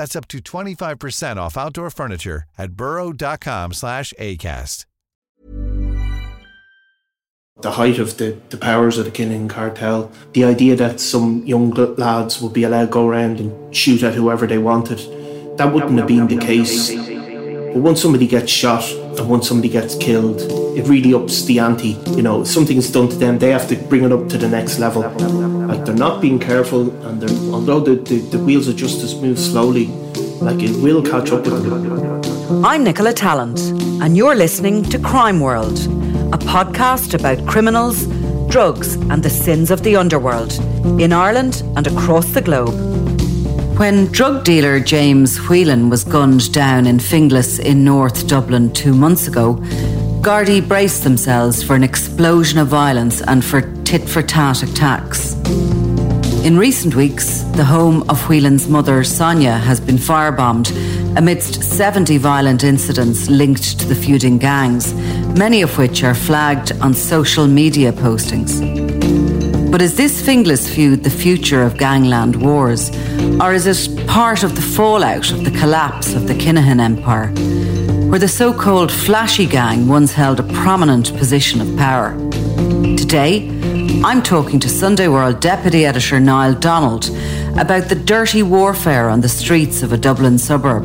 That's up to 25% off outdoor furniture at burrow.com slash ACAST. The height of the, the powers of the Kinahan cartel, the idea that some young lads would be allowed to go around and shoot at whoever they wanted, that wouldn't have been the case. But once somebody gets shot and once somebody gets killed, it really ups the ante. You know, something's done to them, they have to bring it up to the next level. Like they're not being careful, and although the, the, the wheels of justice move slowly, like it will catch up with them. I'm Nicola Tallant, and you're listening to Crime World, a podcast about criminals, drugs, and the sins of the underworld in Ireland and across the globe. When drug dealer James Whelan was gunned down in Finglas in North Dublin two months ago, Gardaí braced themselves for an explosion of violence and for tit for tat attacks. In recent weeks, the home of Whelan's mother, Sonya, has been firebombed amidst 70 violent incidents linked to the feuding gangs, many of which are flagged on social media postings. But is this Finglas feud the future of gangland wars? Or is it part of the fallout of the collapse of the Kinahan Empire, where the so called flashy gang once held a prominent position of power? Today, I'm talking to Sunday World Deputy Editor Niall Donald about the dirty warfare on the streets of a Dublin suburb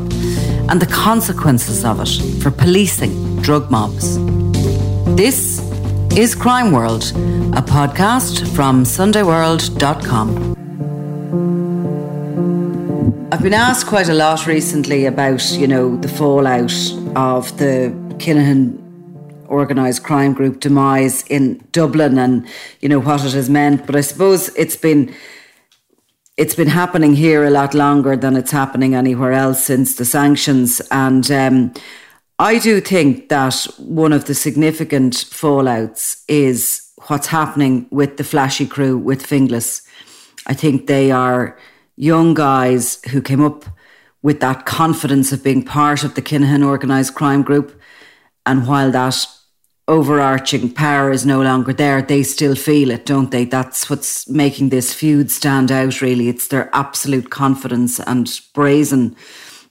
and the consequences of it for policing drug mobs. This is Crime World, a podcast from SundayWorld.com. I've been asked quite a lot recently about, you know, the fallout of the Kinahan organised crime group demise in Dublin and, you know, what it has meant. But I suppose it's been it's been happening here a lot longer than it's happening anywhere else since the sanctions. And um, I do think that one of the significant fallouts is what's happening with the flashy crew with Finglas. I think they are young guys who came up with that confidence of being part of the Kinahan organised crime group. And while that overarching power is no longer there, they still feel it, don't they? That's what's making this feud stand out, really. It's their absolute confidence and brazen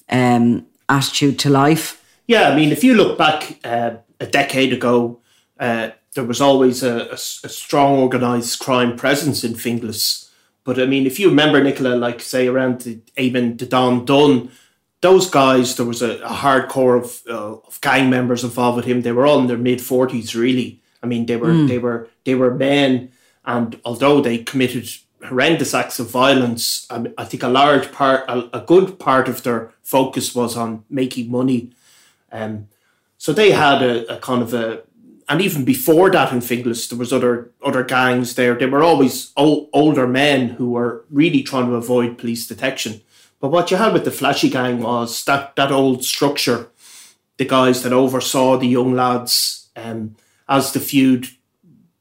um, attitude to life. Yeah, I mean, if you look back uh, a decade ago, uh, there was always a, a, a strong organised crime presence in Finglas. But I mean, if you remember, Nicola, like say around the Eamon the Don Dunne, those guys, there was a, a hardcore of, uh, of gang members involved with him. They were all in their mid forties, really. I mean, they were mm. they were they were men, and although they committed horrendous acts of violence, I, I think a large part, a, a, good part of their focus was on making money. Um, so they had a, a kind of a and even before that in Finglas, there was other other gangs there. They were always old, older men who were really trying to avoid police detection. But what you had with the flashy gang was that that old structure, the guys that oversaw the young lads um, as the feud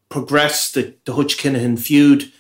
progressed, the, the Hutch Kinahan feud,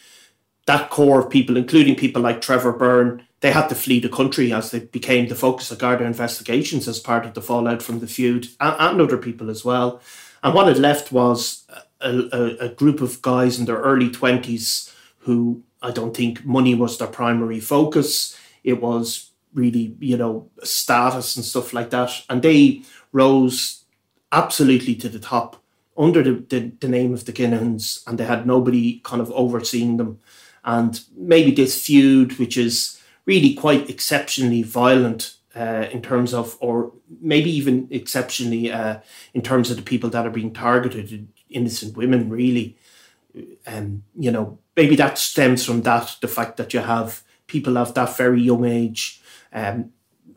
that core of people, including people like Trevor Byrne, they had to flee the country as they became the focus of Garda investigations as part of the fallout from the feud, and, and other people as well. And what had left was a, a, a group of guys in their early 20s who I don't think money was their primary focus. It was really, you know, status and stuff like that. And they rose absolutely to the top under the, the, the name of the Kinahans, and they had nobody kind of overseeing them. And maybe this feud, which is really quite exceptionally violent uh, in terms of, or maybe even exceptionally uh, in terms of the people that are being targeted, innocent women, really. And, um, you know, maybe that stems from that, the fact that you have people of that very young age um,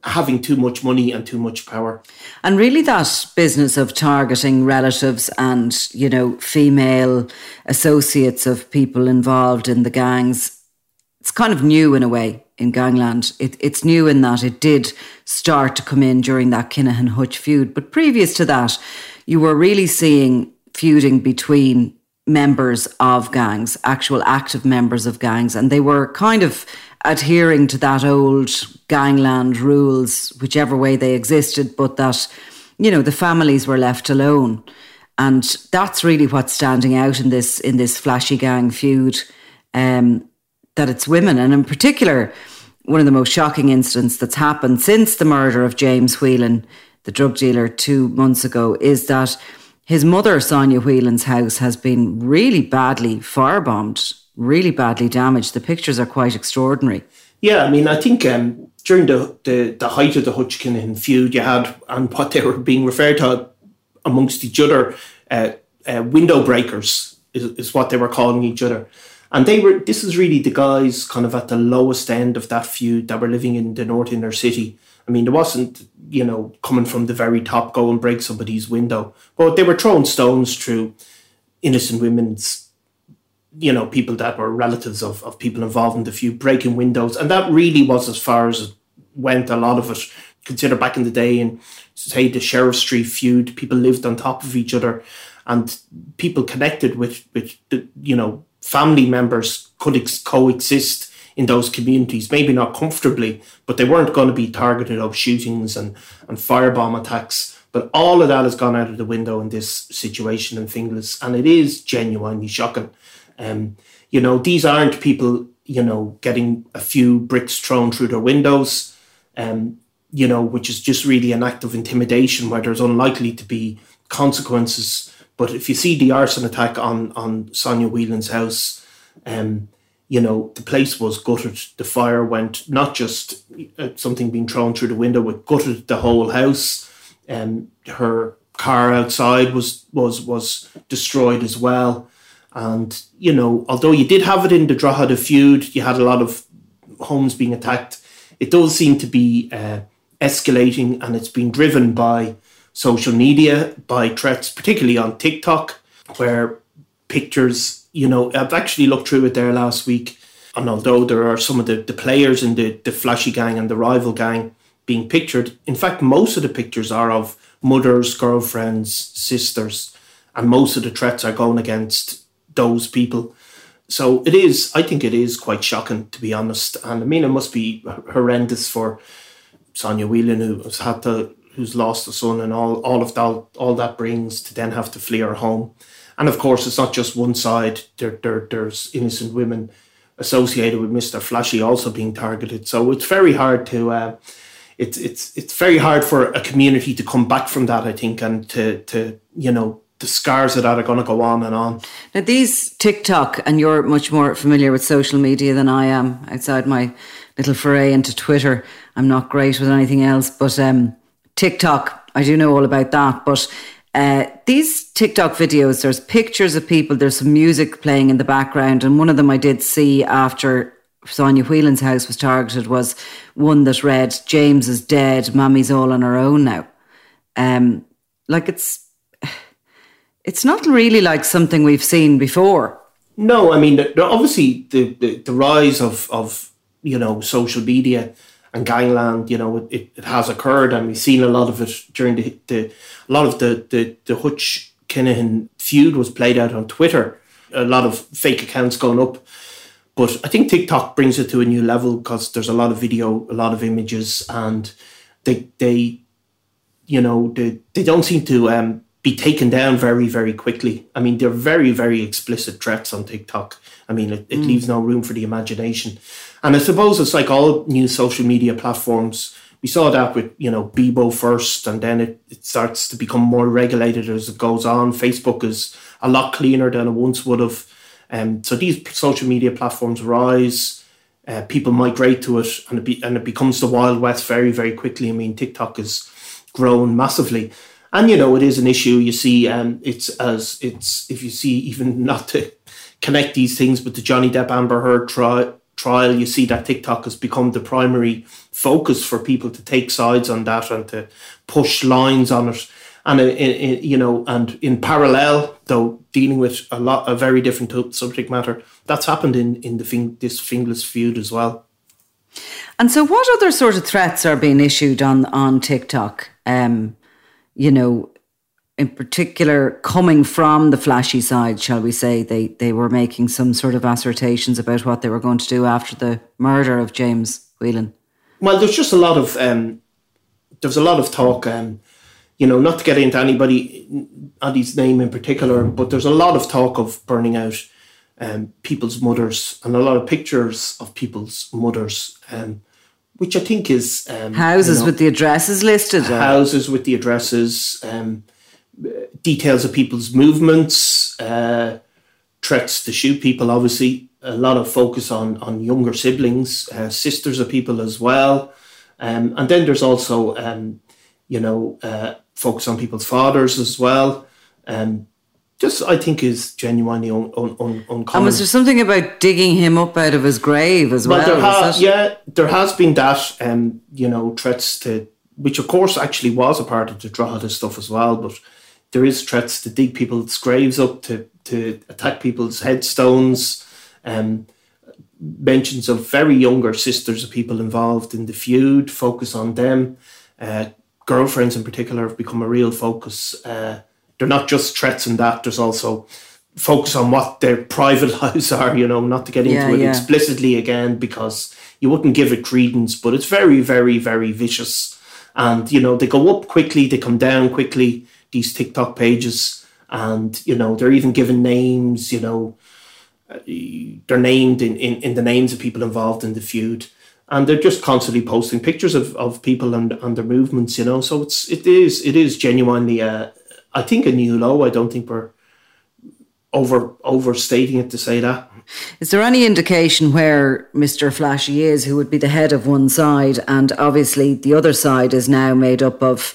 having too much money and too much power. And really, that business of targeting relatives and, you know, female associates of people involved in the gangs, it's kind of new in a way in gangland. It, it's new in that it did start to come in during that Kinahan Hutch feud. But previous to that, you were really seeing feuding between members of gangs, actual active members of gangs, and they were kind of adhering to that old gangland rules, whichever way they existed, but that, you know, the families were left alone. And that's really what's standing out in this in this flashy gang feud. Um, that it's women, and in particular, one of the most shocking incidents that's happened since the murder of James Whelan, the drug dealer, two months ago, is that his mother, Sonya Whelan's house, has been really badly firebombed, really badly damaged. The pictures are quite extraordinary. Yeah, I mean, I think um, during the, the, the height of the Hutchkin feud, you had, and what they were being referred to amongst each other, uh, uh, window breakers is, is what they were calling each other. And they were, this is really the guys kind of at the lowest end of that feud that were living in the north inner city. I mean, there wasn't, you know, coming from the very top, go and break somebody's window. But they were throwing stones through innocent women's, you know, people that were relatives of, of people involved in the feud, breaking windows. And that really was as far as it went. A lot of it, consider back in the day in, say, the Sheriff Street feud, people lived on top of each other and people connected with, with the, you know, family members could ex- coexist in those communities, maybe not comfortably, but they weren't going to be targeted of shootings and, and firebomb attacks. But all of that has gone out of the window in this situation in Finglas, and it is genuinely shocking. Um, you know, these aren't people, you know, getting a few bricks thrown through their windows, um, you know, which is just really an act of intimidation where there's unlikely to be consequences. But if you see the arson attack on on Sonya Whelan's house, um, you know, the place was gutted. The fire went not just uh, something being thrown through the window, it gutted the whole house. Um, her car outside was was was destroyed as well. And you know, although you did have it in the Drogheda feud, you had a lot of homes being attacked. It does seem to be uh, escalating, and it's been driven by social media, by threats, particularly on TikTok, where pictures you know, I've actually looked through it there last week. And although there are some of the, the players in the, the flashy gang and the rival gang being pictured, in fact, most of the pictures are of mothers, girlfriends, sisters, and most of the threats are going against those people. So it is, I think it is quite shocking, to be honest. And I mean, it must be horrendous for Sonya Whelan, who has had to, who's lost a son, and all, all of that, all that brings to then have to flee her home. And of course, it's not just one side. There, there, there's innocent women associated with Mr. Flashy also being targeted. So it's very hard to. Uh, it's it's it's very hard for a community to come back from that. I think, and to to you know the scars of that are going to go on and on. Now, these TikTok, and you're much more familiar with social media than I am outside my little foray into Twitter. I'm not great with anything else, but um, TikTok, I do know all about that. But uh, these TikTok videos, there's pictures of people, there's some music playing in the background, and one of them I did see after Sonya Whelan's house was targeted was one that read, James is dead, Mammy's all on her own now. Um, like it's it's not really like something we've seen before. No, I mean obviously the, the, the rise of, of you know social media and gangland, you know, it, it has occurred, and we've seen a lot of it during the, the a lot of the the, the Hutch Kinahan feud was played out on Twitter. A lot of fake accounts going up, but I think TikTok brings it to a new level because there's a lot of video, a lot of images, and they they, you know, they they don't seem to um, be taken down very very quickly. I mean, they're very very explicit threats on TikTok. I mean, it, it mm. leaves no room for the imagination And I suppose it's like all new social media platforms. We saw that with, you know, Bebo first, and then it, it starts to become more regulated as it goes on. Facebook is a lot cleaner than it once would have. Um, so these social media platforms rise, uh, people migrate to it, and it, be, and it becomes the Wild West very, very quickly. I mean, TikTok has grown massively. And, you know, it is an issue. You see, um, it's as it's, if you see, even not to connect these things, but the Johnny Depp Amber Heard trial, trial, you see that TikTok has become the primary focus for people to take sides on that and to push lines on it. And in, in, you know, and in parallel, though dealing with a lot a very different subject matter, that's happened in in the thing, this Finglas feud as well. And so, what other sort of threats are being issued on on TikTok? Um, you know, in particular coming from the flashy side, shall we say, they they were making some sort of assertions about what they were going to do after the murder of James Whelan. Well, there's just a lot of um, there's a lot of talk, um, you know, not to get into anybody Andy's name in particular, but there's a lot of talk of burning out um, people's mothers and a lot of pictures of people's mothers. Um, which I think is um, houses you know, with the addresses listed. Houses with the addresses. Um, details of people's movements, uh, threats to shoot people, obviously, a lot of focus on, on younger siblings, uh, sisters of people as well. Um, and then there's also, um, you know, uh, focus on people's fathers as well. Um, just, I think, is genuinely un, un, un, uncommon. And was there something about digging him up out of his grave as well? well there ha- yeah, there has been that, um, you know, threats to, which of course actually was a part of the Drogheda stuff as well, but there is threats to dig people's graves up, to to attack people's headstones. Um, mentions of very younger sisters of people involved in the feud, focus on them. Uh, girlfriends in particular have become a real focus. Uh, they're not just threats in that, there's also focus on what their private lives are, you know, not to get into yeah, it yeah. explicitly again because you wouldn't give it credence, but it's very, very, very vicious. And, you know, they go up quickly, they come down quickly these TikTok pages, and you know they're even given names. You know, they're named in, in, in the names of people involved in the feud, and they're just constantly posting pictures of, of people and, and their movements. You know, so it's it is it is genuinely a, I think a new low. I don't think we're over overstating it to say that. Is there any indication where Mr. Flashy is, who would be the head of one side, and obviously the other side is now made up of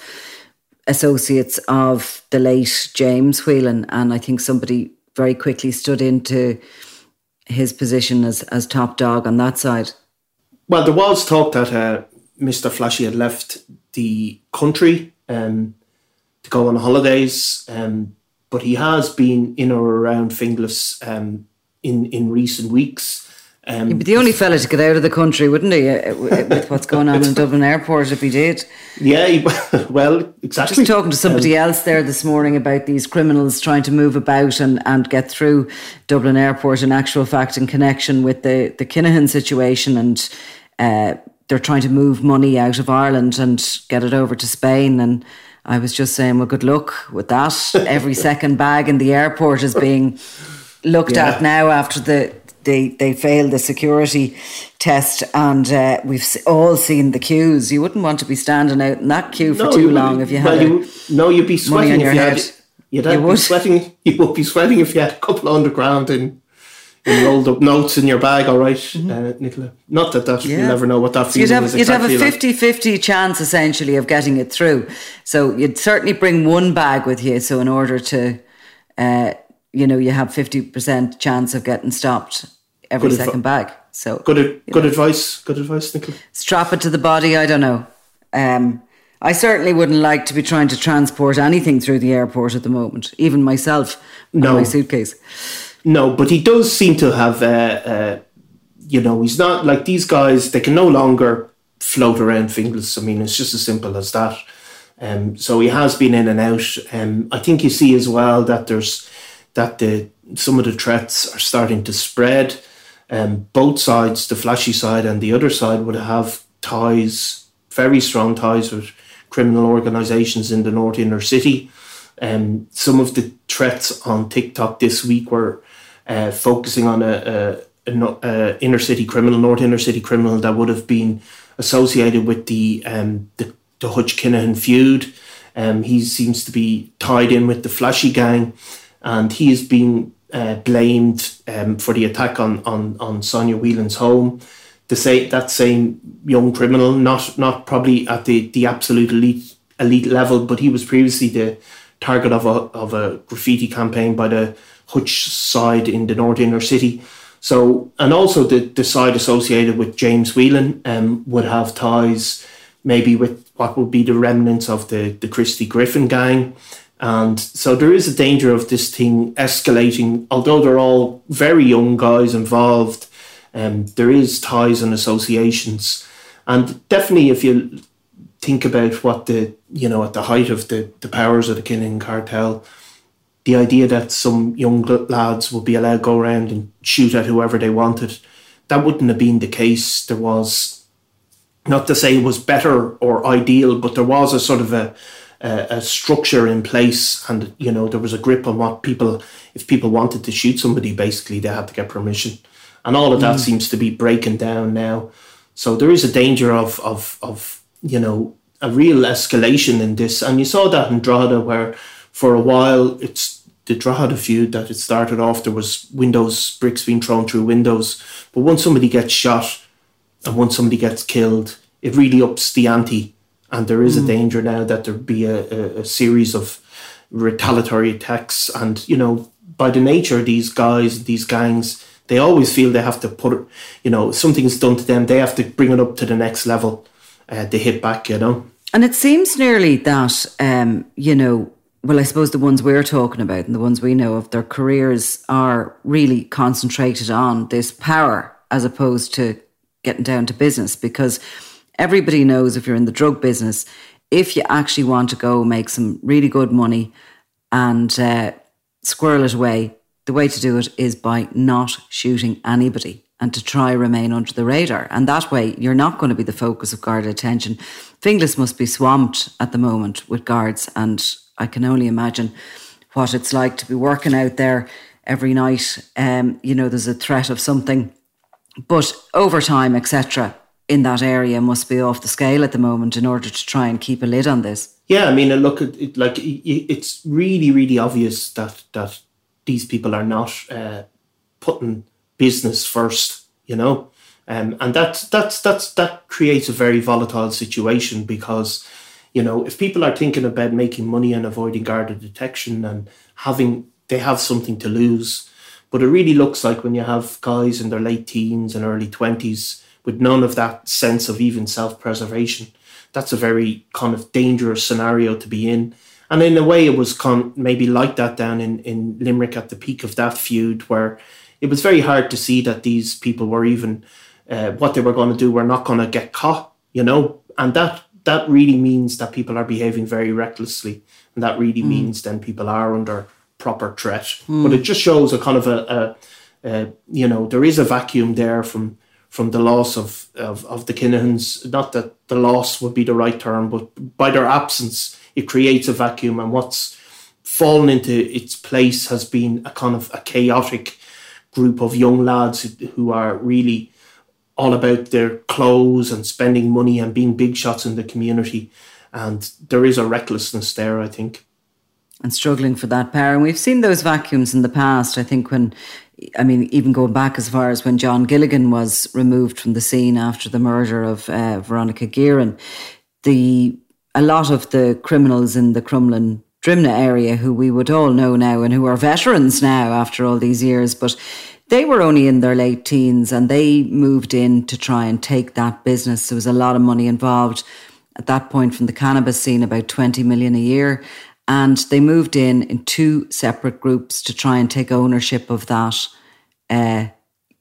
associates of the late James Whelan, and I think somebody very quickly stood into his position as as top dog on that side. Well, there was talk that uh, Mr. Flashy had left the country um, to go on holidays, um, but he has been in or around Finglas um, in in recent weeks. Um, He'd be the only fella to get out of the country, wouldn't he, uh, with what's going on in Dublin Airport if he did? Yeah, he, well, exactly. I was just talking to somebody um, else there this morning about these criminals trying to move about and, and get through Dublin Airport in actual fact in connection with the, the Kinahan situation and uh, they're trying to move money out of Ireland and get it over to Spain and I was just saying, well, good luck with that. Every second bag in the airport is being looked yeah. at now after the they they failed the security test, and uh, we've all seen the queues. You wouldn't want to be standing out in that queue for no, too long if you had. Well, you, no, you'd be sweating if you head. had. You'd you be sweating. You would be sweating if you had a couple of underground in. in rolled up notes in your bag, all right, mm-hmm. uh, Nicola. Not that that yeah. you never know what that feeling you'd have, is. You'd have a 50 50 chance essentially of getting it through. So you'd certainly bring one bag with you. So in order to uh, you know, you have 50% chance of getting stopped every good second adv- bag. So good, good know. advice. Good advice, Nicola. Strap it to the body. I don't know. Um, I certainly wouldn't like to be trying to transport anything through the airport at the moment, even myself no. my suitcase. No, but he does seem to have, uh, uh, you know, he's not like these guys, they can no longer float around Finglas. I mean, it's just as simple as that. Um, so he has been in and out. Um, I think you see as well that there's that the some of the threats are starting to spread. Um, both sides, the flashy side and the other side, would have ties, very strong ties with criminal organisations in the North Inner City. Um, some of the threats on TikTok this week were uh, focusing on a, uh, inner city criminal, North inner city criminal that would have been associated with the um, the, the Hutch Kinahan feud. Um, he seems to be tied in with the Flashy Gang, and he is being uh, blamed um, for the attack on on on Sonya Whelan's home. The say that same young criminal, not not probably at the the absolute elite elite level, but he was previously the target of a of a graffiti campaign by the Hutch side in the North Inner City. So, and also the, the side associated with James Whelan um, would have ties maybe with what would be the remnants of the, the Christy Griffin gang. And so there is a danger of this thing escalating, although they're all very young guys involved. Um, there is ties and associations. And definitely, if you think about what the, you know, at the height of the, the powers of the Kinahan cartel, the idea that some young lads would be allowed to go around and shoot at whoever they wanted, that wouldn't have been the case. There was, not to say it was better or ideal, but there was a sort of a, a, a structure in place, and you know there was a grip on what people, if people wanted to shoot somebody, basically they had to get permission, and all of that mm. seems to be breaking down now. So there is a danger of of of you know a real escalation in this, and you saw that in Drogheda where for a while it's the Drogheda feud that it started off. There was windows, bricks being thrown through windows. But once somebody gets shot and once somebody gets killed, it really ups the ante. And there is mm. a danger now that there be a, a, a, series of retaliatory attacks. And, you know, by the nature of these guys, these gangs, they always feel they have to put you know, something's done to them, they have to bring it up to the next level. Uh, they hit back, you know. And it seems nearly that, um, you know, well, I suppose the ones we're talking about and the ones we know of, their careers are really concentrated on this power as opposed to getting down to business because everybody knows if you're in the drug business, if you actually want to go make some really good money and uh, squirrel it away, the way to do it is by not shooting anybody and to try remain under the radar. And that way, you're not going to be the focus of guard attention. Finglas must be swamped at the moment with guards and I can only imagine what it's like to be working out there every night. Um, you know, there's a threat of something, but overtime, etc., in that area must be off the scale at the moment in order to try and keep a lid on this. Yeah, I mean, look at it like it's really, really obvious that that these people are not uh, putting business first. You know, um, and that's that's that's that creates a very volatile situation because you know, if people are thinking about making money and avoiding Garda detection and having, they have something to lose. But it really looks like when you have guys in their late teens and early 20s with none of that sense of even self preservation, that's a very kind of dangerous scenario to be in. And in a way, it was con- maybe like that down in, in Limerick at the peak of that feud, where it was very hard to see that these people were even uh, what they were going to do were not going to get caught, you know. And that that really means that people are behaving very recklessly, and that really mm. means then people are under proper threat. Mm. But it just shows a kind of a, a, a, you know, there is a vacuum there from from the loss of, of of the Kinahans. Not that the loss would be the right term, but by their absence, it creates a vacuum, and what's fallen into its place has been a kind of a chaotic group of young lads who are really all about their clothes and spending money and being big shots in the community. And there is a recklessness there, I think. And struggling for that power. And we've seen those vacuums in the past. I think when, I mean, even going back as far as when John Gilligan was removed from the scene after the murder of uh, Veronica Guerin, the a lot of the criminals in the Crumlin Drimnagh area, who we would all know now and who are veterans now after all these years, but they were only in their late teens and they moved in to try and take that business. There was a lot of money involved at that point from the cannabis scene, about 20 million a year. And they moved in in two separate groups to try and take ownership of that uh,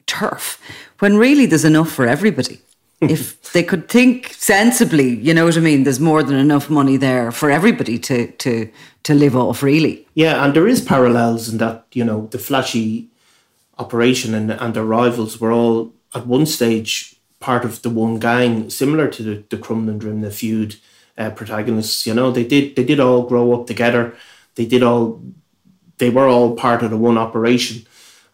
turf, when really there's enough for everybody. if they could think sensibly, you know what I mean. There's more than enough money there for everybody to to to live off, really. Yeah, and there is parallels in that you know the flashy operation and, and their rivals were all at one stage part of the one gang, similar to the, the Crumlin Drimnagh feud uh, protagonists. You know, they did they did all grow up together. They did all they were all part of the one operation.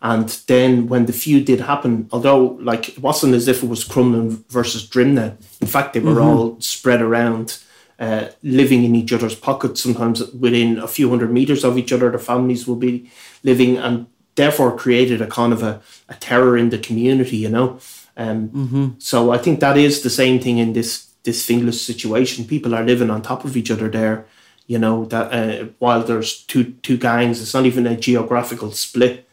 And then when the feud did happen, although like it wasn't as if it was Crumlin versus Drimnagh, in fact they were mm-hmm. all spread around, uh, living in each other's pockets. Sometimes within a few hundred meters of each other, the families will be living, and therefore created a kind of a, a terror in the community. You know, um, mm-hmm. so I think that is the same thing in this this Finglas situation. People are living on top of each other there. You know that uh, while there's two two gangs, it's not even a geographical split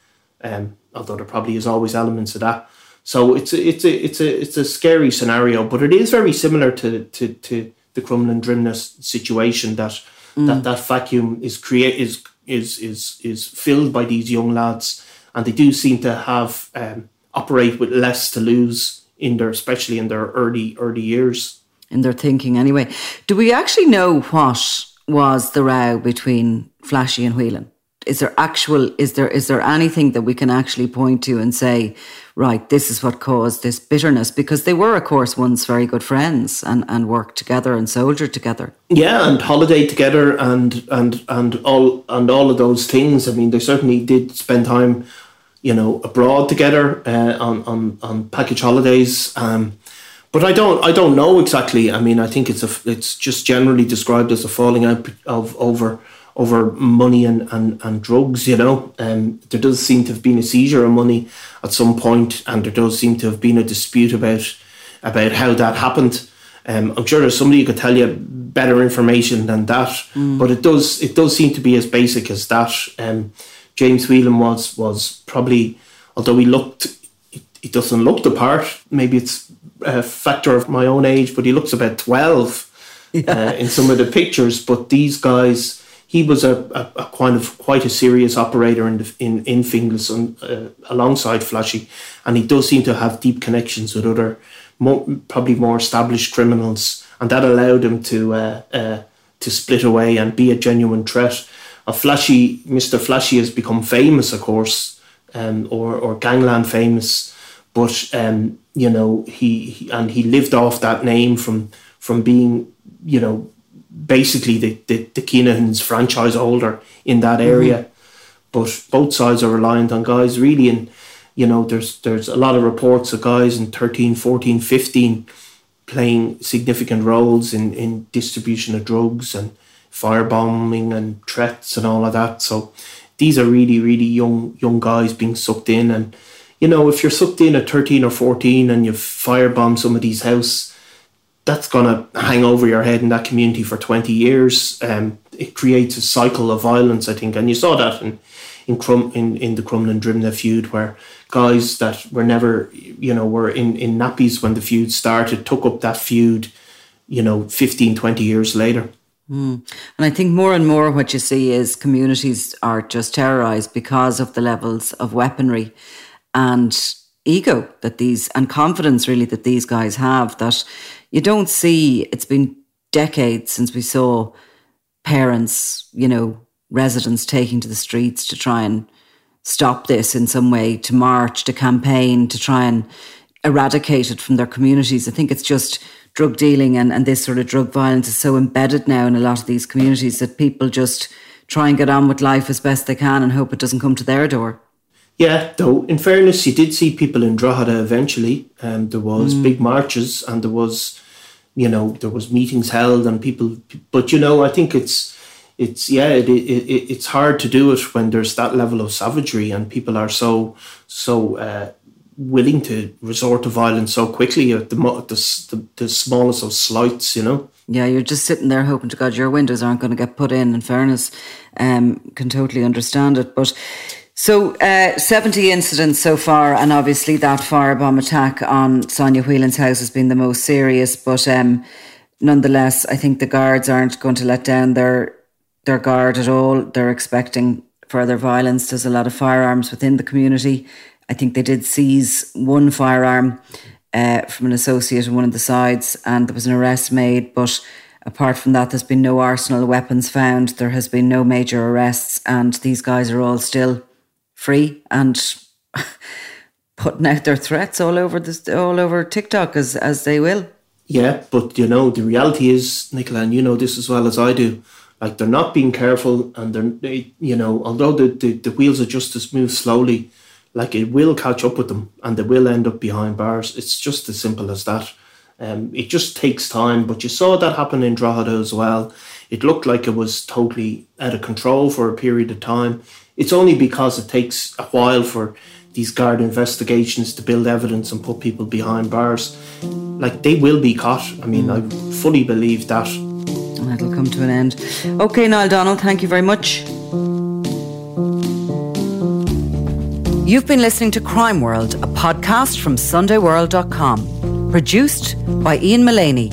um, although there probably is always elements of that. So it's a, it's a it's a it's a scary scenario, but it is very similar to to, to the Crumlin Drimnagh situation that mm. that that vacuum is create is is is is filled by these young lads, and they do seem to have um, operate with less to lose in their especially in their early early years. In their thinking, anyway. Do we actually know what was the row between Flashy and Whelan? is there actual is there is there anything that we can actually point to and say right this is what caused this bitterness because they were of course once very good friends and and worked together and soldiered together yeah and holiday together and and and all and all of those things i mean they certainly did spend time you know abroad together uh, on on on package holidays um, but I don't I don't know exactly. I mean, I think it's a it's just generally described as a falling out of over over money and, and, and drugs, you know. Um, there does seem to have been a seizure of money at some point, and there does seem to have been a dispute about about how that happened. Um, I'm sure there's somebody who could tell you better information than that, mm. but it does it does seem to be as basic as that. Um, James Whelan was was probably, although he looked, it doesn't look the part. Maybe it's a factor of my own age, but he looks about twelve yeah. uh, in some of the pictures. But these guys he was a, a, a, kind of quite a serious operator in the, in in Finglas uh, alongside Flashy, and he does seem to have deep connections with other, more, probably more established criminals, and that allowed him to uh, uh, to split away and be a genuine threat. A Flashy, Mister Flashy, has become famous, of course, um, or or gangland famous, but um, you know he, he and he lived off that name from from being you know basically the, the, the Kinahan's franchise holder in that mm-hmm. area. Mm-hmm. But both sides are reliant on guys really. And, you know, there's there's a lot of reports of guys in 13, 14, 15 playing significant roles in, in distribution of drugs and firebombing and threats and all of that. So these are really, really young young guys being sucked in. And, you know, if you're sucked in at 13 or 14 and you firebomb somebody's house, that's going to hang over your head in that community for 20 years. Um, it creates a cycle of violence, I think. And you saw that in in Crum, in, in the Crumlin Drimnagh feud, where guys that were never, you know, were in, in nappies when the feud started, took up that feud, you know, 15, 20 years later. Mm. And I think more and more what you see is communities are just terrorized because of the levels of weaponry and ego that these and confidence really that these guys have that you don't see it's been decades since we saw parents, you know, residents taking to the streets to try and stop this in some way, to march, to campaign, to try and eradicate it from their communities. I think it's just drug dealing and, and this sort of drug violence is so embedded now in a lot of these communities that people just try and get on with life as best they can and hope it doesn't come to their door. Yeah, though in fairness, you did see people in Drogheda eventually. Um, there was mm. big marches and there was you know there was meetings held and people but you know i think it's it's yeah it, it, it's hard to do it when there's that level of savagery and people are so so uh, willing to resort to violence so quickly at the, the, the smallest of slights you know yeah you're just sitting there hoping to god your windows aren't going to get put in in fairness um can totally understand it but so, uh, 70 incidents so far, and obviously that firebomb attack on Sonya Whelan's house has been the most serious. But um, nonetheless, I think the guards aren't going to let down their their guard at all. They're expecting further violence. There's a lot of firearms within the community. I think they did seize one firearm uh, from an associate on one of the sides, and there was an arrest made. But apart from that, there's been no arsenal of weapons found. There has been no major arrests, and these guys are all still free and putting out their threats all over this all over TikTok as as they will. Yeah, but you know the reality is, Nicola, and you know this as well as I do. Like they're not being careful, and they're they, you know although the, the the wheels of justice move slowly, like it will catch up with them and they will end up behind bars. It's just as simple as that. Um, it just takes time, but you saw that happen in Drogheda as well. It looked like it was totally out of control for a period of time. It's only because it takes a while for these guard investigations to build evidence and put people behind bars. Like they will be caught. I mean, I fully believe that. And that'll come to an end. Okay, Niall Donald, thank you very much. You've been listening to Crime World, a podcast from SundayWorld.com, produced by Ian Mullaney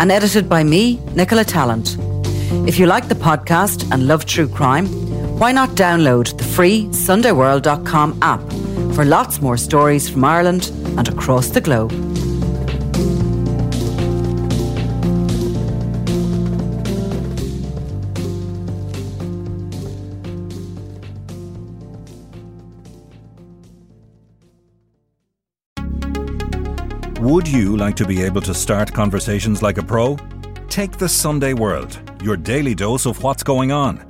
and edited by me, Nicola Tallant. If you like the podcast and love true crime, why not download the free SundayWorld.com app for lots more stories from Ireland and across the globe. Would you like to be able to start conversations like a pro? Take the Sunday World, your daily dose of what's going on.